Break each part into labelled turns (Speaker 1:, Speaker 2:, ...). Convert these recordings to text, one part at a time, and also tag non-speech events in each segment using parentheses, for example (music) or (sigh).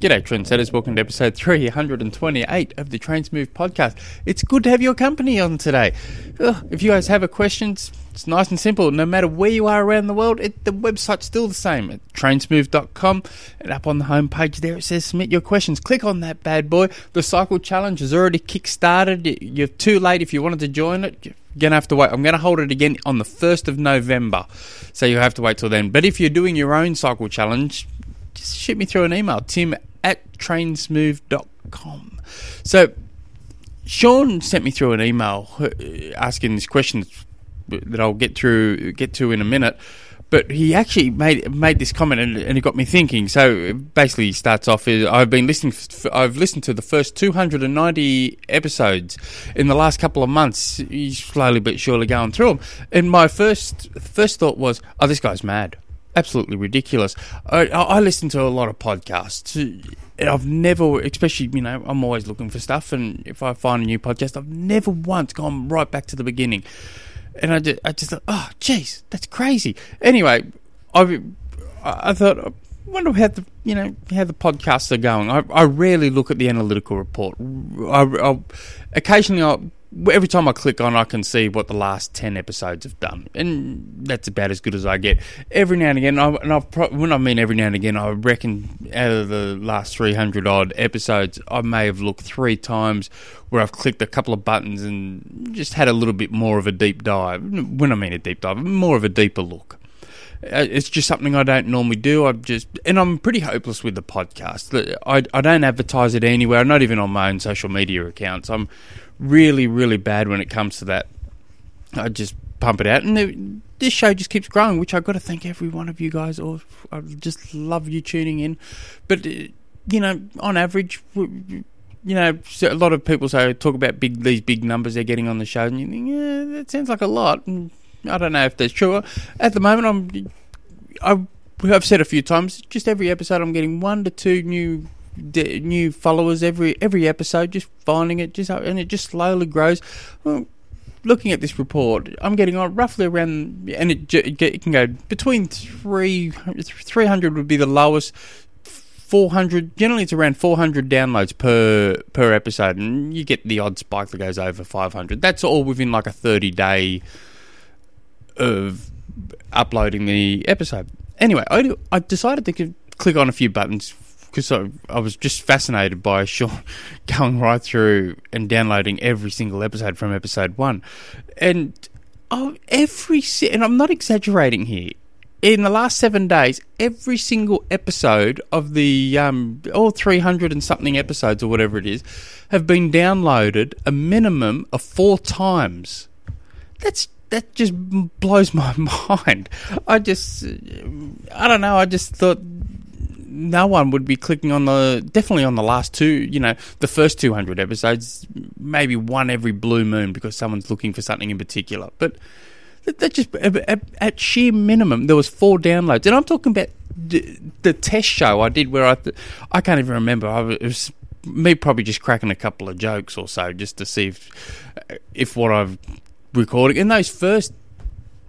Speaker 1: G'day, trendsetters. Welcome to episode 328 of the Trainsmooth podcast. It's good to have your company on today. Ugh, if you guys have a question, it's nice and simple. No matter where you are around the world, it, the website's still the same at trainsmooth.com. And up on the homepage there, it says submit your questions. Click on that bad boy. The cycle challenge has already kick-started. You're too late if you wanted to join it. You're going to have to wait. I'm going to hold it again on the 1st of November. So you'll have to wait till then. But if you're doing your own cycle challenge, just shoot me through an email, tim at trainsmooth.com. So, Sean sent me through an email uh, asking this question that I'll get through get to in a minute. But he actually made made this comment and, and it got me thinking. So basically, he starts off. I've been listening. I've listened to the first 290 episodes in the last couple of months. He's slowly but surely going through them. And my first first thought was, "Oh, this guy's mad." Absolutely ridiculous. I, I, listen to a lot of podcasts, I've never, especially you know, I'm always looking for stuff, and if I find a new podcast, I've never once gone right back to the beginning. And I just, I just thought, oh, jeez, that's crazy. Anyway, I, I thought, I wonder how the, you know, how the podcasts are going. I, I rarely look at the analytical report. I, I occasionally I'll every time I click on, I can see what the last ten episodes have done, and that's about as good as I get. Every now and again, I, and I've pro- when I mean every now and again, I reckon out of the last three hundred odd episodes, I may have looked three times where I've clicked a couple of buttons and just had a little bit more of a deep dive. When I mean a deep dive, more of a deeper look. Uh, it's just something I don't normally do. I'm just, and I'm pretty hopeless with the podcast. I, I don't advertise it anywhere, not even on my own social media accounts. I'm really, really bad when it comes to that. I just pump it out, and this show just keeps growing. Which I've got to thank every one of you guys. Or I just love you tuning in. But uh, you know, on average, you know, a lot of people say talk about big these big numbers they're getting on the show, and you think, yeah, that sounds like a lot. And I don't know if that's true. At the moment, I'm. I, I've said a few times, just every episode, I'm getting one to two new d- new followers every every episode, just finding it, just and it just slowly grows. Well, looking at this report, I'm getting on roughly around, and it, it can go between three 300 would be the lowest. 400 generally it's around 400 downloads per per episode and you get the odd spike that goes over 500 that's all within like a 30 day of uploading the episode anyway i, I decided to click on a few buttons because I, I, was just fascinated by Sean (laughs) going right through and downloading every single episode from episode one, and oh, every and I'm not exaggerating here. In the last seven days, every single episode of the um, all 300 and something episodes or whatever it is have been downloaded a minimum of four times. That's that just blows (laughs) my mind. I just, I don't know. I just thought no one would be clicking on the definitely on the last two. You know, the first two hundred episodes, maybe one every blue moon because someone's looking for something in particular. But that just at, at sheer minimum, there was four downloads, and I'm talking about the, the test show I did where I I can't even remember. I was, it was me probably just cracking a couple of jokes or so just to see if uh, if what I've recording in those first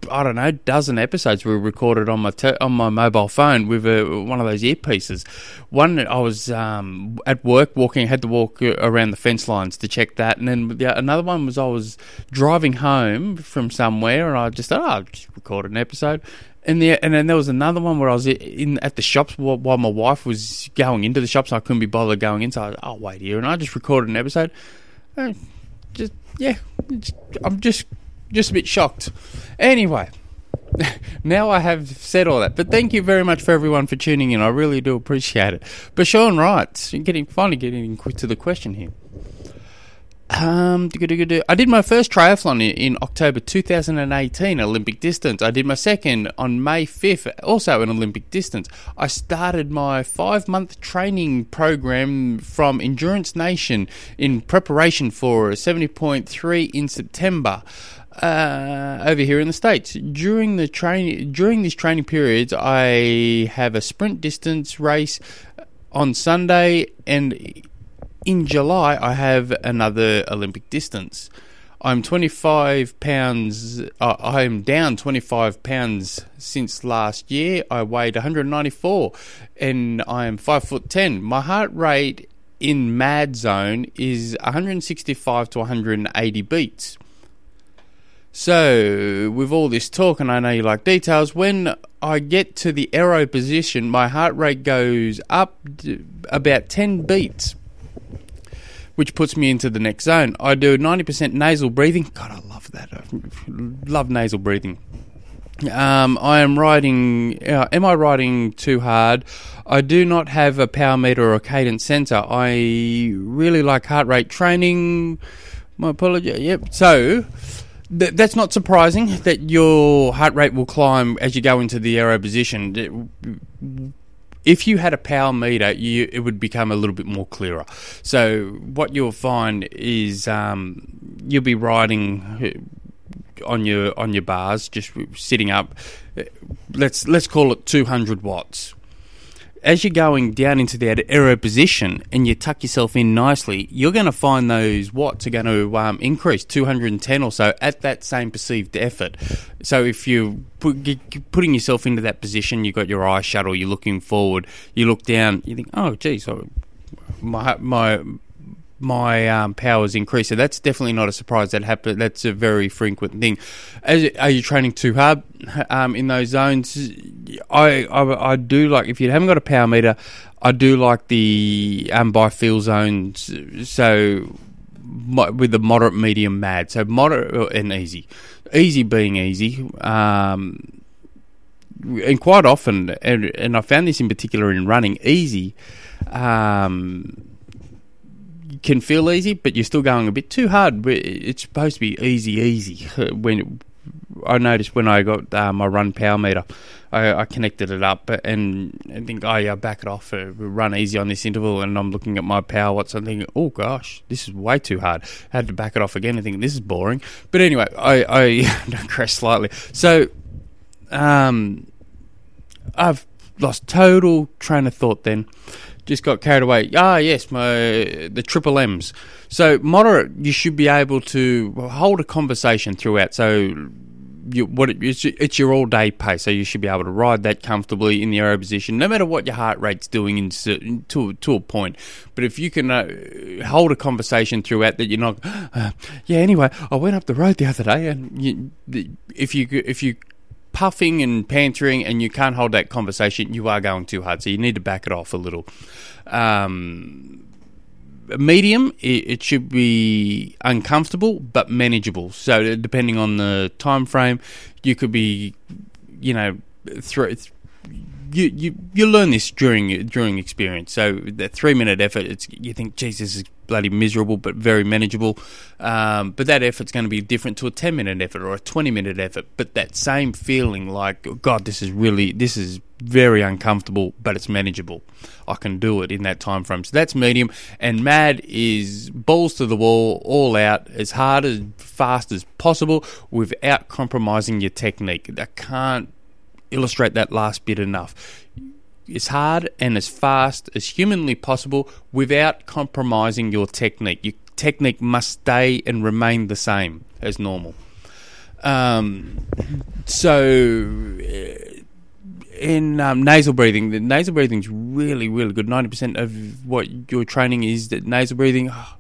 Speaker 1: I don't know, dozen episodes were recorded on my te- on my mobile phone with a, one of those earpieces. One, I was um, at work walking, had to walk around the fence lines to check that, and then the, another one was I was driving home from somewhere, and I just thought, oh, I'll just record an episode. And the, and then there was another one where I was in at the shops while, my wife was going into the shops. I couldn't be bothered going in, so I'll wait here, and I just recorded an episode. Uh, just yeah, I'm just just a bit shocked. Anyway, (laughs) now I have said all that. But thank you very much for everyone for tuning in. I really do appreciate it. But Sean writes, getting finally getting to the question here. Um, I did my first triathlon in October 2018, Olympic distance. I did my second on May 5th, also an Olympic distance. I started my five month training program from Endurance Nation in preparation for 70.3 in September uh, over here in the states. During the train, during this training period, I have a sprint distance race on Sunday, and in July I have another Olympic distance. I'm 25 pounds. Uh, I'm down 25 pounds since last year. I weighed 194, and I am five foot ten. My heart rate in mad zone is 165 to 180 beats. So, with all this talk, and I know you like details, when I get to the aero position, my heart rate goes up about 10 beats, which puts me into the next zone. I do 90% nasal breathing. God, I love that. I love nasal breathing. Um, I am riding. Uh, am I riding too hard? I do not have a power meter or a cadence sensor. I really like heart rate training. My apology. Yep. So th- that's not surprising that your heart rate will climb as you go into the aero position. If you had a power meter, you, it would become a little bit more clearer. So what you'll find is um, you'll be riding on your on your bars, just sitting up. Let's let's call it 200 watts as you're going down into that aero position and you tuck yourself in nicely, you're going to find those watts are going to um, increase 210 or so at that same perceived effort. So if you're put, putting yourself into that position, you've got your eye shut or you're looking forward, you look down, you think, oh, geez, my my my um, powers increase. So that's definitely not a surprise. That happen. That's a very frequent thing. As, are you training too hard um, in those zones? I, I, I do like if you haven't got a power meter. I do like the um, by feel zones. So with the moderate, medium, mad. So moderate and easy. Easy being easy. Um, and quite often, and, and I found this in particular in running, easy. Um, can feel easy, but you're still going a bit too hard. It's supposed to be easy, easy. (laughs) When I noticed when I got uh, my run power meter, I, I, connected it up and I think, oh yeah, back it off, uh, run easy on this interval. And I'm looking at my power watts. I'm thinking, oh gosh, this is way too hard. I had to back it off again and think this is boring. But anyway, I, I (laughs) crashed slightly. So, um, I've lost total train of thought then just got carried away. Ah, yes, my the triple M's. So moderate, you should be able to hold a conversation throughout. So you, what it, it's, it's, your all day pace, so you should be able to ride that comfortably in the aero position, no matter what your heart rate's doing in, to to a point. But if you can uh, hold a conversation throughout, that you're not, uh, (gasps) yeah. Anyway, I went up the road the other day, and you, if you if you puffing and pantering and you can't hold that conversation, you are going too hard. So you need to back it off a little. Um, medium, it, it, should be uncomfortable but manageable. So depending on the time frame, you could be, you know, through you, you you learn this during during experience. So the three minute effort, it's you think, Jesus bloody miserable, but very manageable. Um, but that effort's going to be different to a ten minute effort or a twenty minute effort. But that same feeling, like God, this is really this is very uncomfortable, but it's manageable. I can do it in that time frame. So that's medium. And mad is balls to the wall, all out, as hard as fast as possible, without compromising your technique. I can't illustrate that last bit enough. As hard and as fast as humanly possible without compromising your technique. Your technique must stay and remain the same as normal. Um, so, uh, in um, nasal breathing, the nasal breathing is really, really good. Ninety percent of what your training is that nasal breathing. Oh,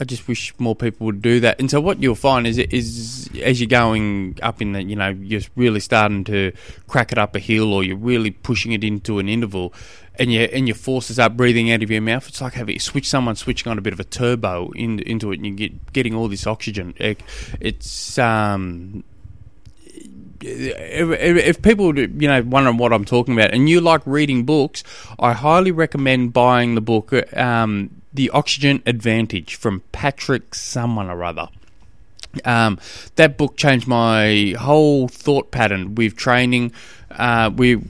Speaker 1: I just wish more people would do that. And so what you'll find is is as you're going up in the, you know, you're really starting to crack it up a hill, or you're really pushing it into an interval, and your and your forces up breathing out of your mouth. It's like having switch someone switching on a bit of a turbo in, into it, and you get getting all this oxygen. It, it's um if, if, people you know wondering what I'm talking about, and you like reading books, I highly recommend buying the book um, the Oxygen Advantage from Patrick someone or other. Um, that book changed my whole thought pattern with training, uh, with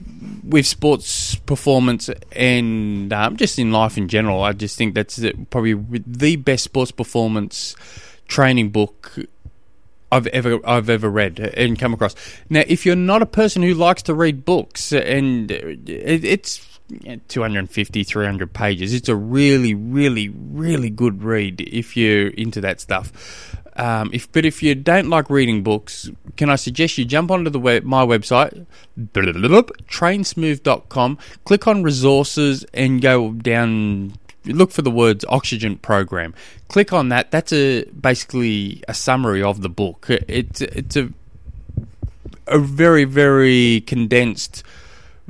Speaker 1: with sports performance, and um, just in life in general. I just think that's probably the best sports performance training book I've ever I've ever read and come across. Now, if you're not a person who likes to read books, and it, it's 250, 300 pages. It's a really, really, really good read if you're into that stuff. Um, if but if you don't like reading books, can I suggest you jump onto the web, my website, trainsmooth.com, click on resources, and go down. Look for the words oxygen program. Click on that. That's a basically a summary of the book. It's it's a a very very condensed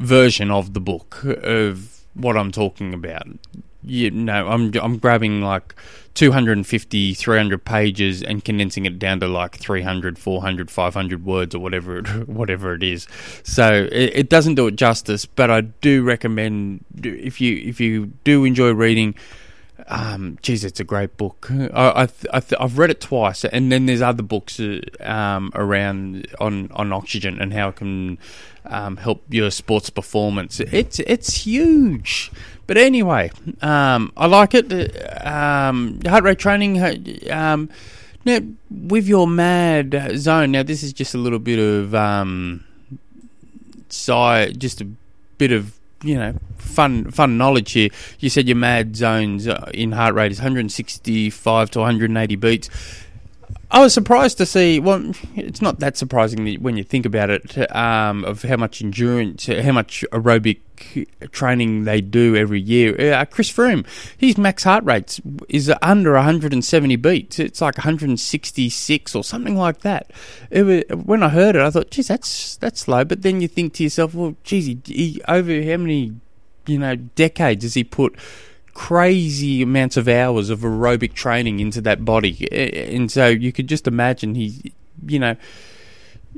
Speaker 1: version of the book of what I'm talking about you know, I'm I'm grabbing like 250, 300 pages and condensing it down to like 300, 400, 500 words or whatever it, (laughs) whatever it is. So it, it doesn't do it justice, but I do recommend if you if you do enjoy reading. Um, geez, it's a great book. I, I, I have read it twice, and then there's other books uh, um, around on, on oxygen and how it can um, help your sports performance. It's it's huge. But anyway, um, I like it. Um, heart rate training. Um, now, with your mad zone. Now, this is just a little bit of um, side, just a bit of you know fun fun knowledge here. You said your mad zones uh, in heart rate is 165 to 180 beats. I was surprised to see. Well, it's not that surprising when you think about it. Um, of how much endurance, how much aerobic training they do every year. Uh, Chris Froome, his max heart rate is under 170 beats. It's like 166 or something like that. Was, when I heard it, I thought, "Geez, that's that's slow." But then you think to yourself, "Well, geez, he, he, over how many, you know, decades has he put?" Crazy amounts of hours of aerobic training into that body, and so you could just imagine he, you know,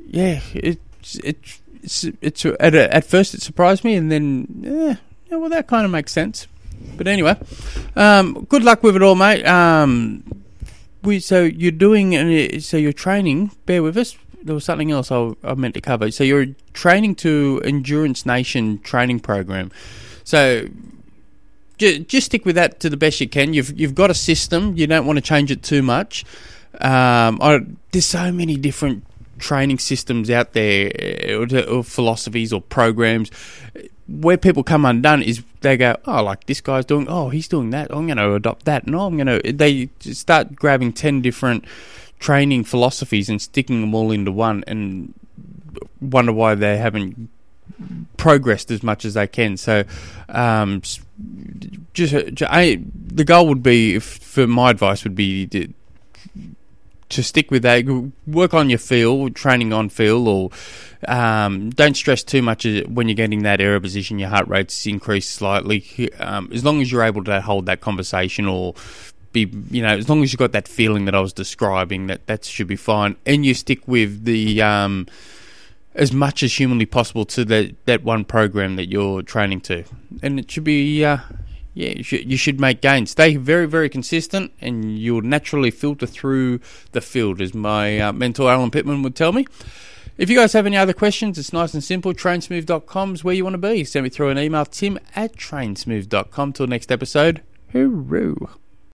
Speaker 1: yeah, it's it's it's, it's at, at first it surprised me, and then yeah, yeah well that kind of makes sense. But anyway, um, good luck with it all, mate. Um, we so you're doing so you're training. Bear with us. There was something else I, I meant to cover. So you're training to Endurance Nation training program. So just, stick with that to the best you can. You've you've got a system. You don't want to change it too much. Um, I, there's so many different training systems out there, or, or, philosophies or programs. Where people come undone is they go, oh, like this guy's doing, oh, he's doing that. I'm going to adopt that. No, I'm going to. They start grabbing ten different training philosophies and sticking them all into one, and wonder why they haven't progressed as much as they can. So, um, just I, the goal would be, if, for my advice, would be to, to, stick with that. Work on your feel, training on feel, or um, don't stress too much when you're getting that aero position. Your heart rate's increased slightly. Um, as long as you're able to hold that conversation or be you know as long as you've got that feeling that I was describing that that should be fine and you stick with the um, as much as humanly possible to that that one program that you're training to, and it should be. Uh, yeah, you should, you should make gains. Stay very, very consistent, and you'll naturally filter through the field, as my uh, mentor Alan Pittman would tell me. If you guys have any other questions, it's nice and simple. Trainsmooth.com is where you want to be. Send me through an email, tim at trainsmooth.com. Till next episode, hooroo.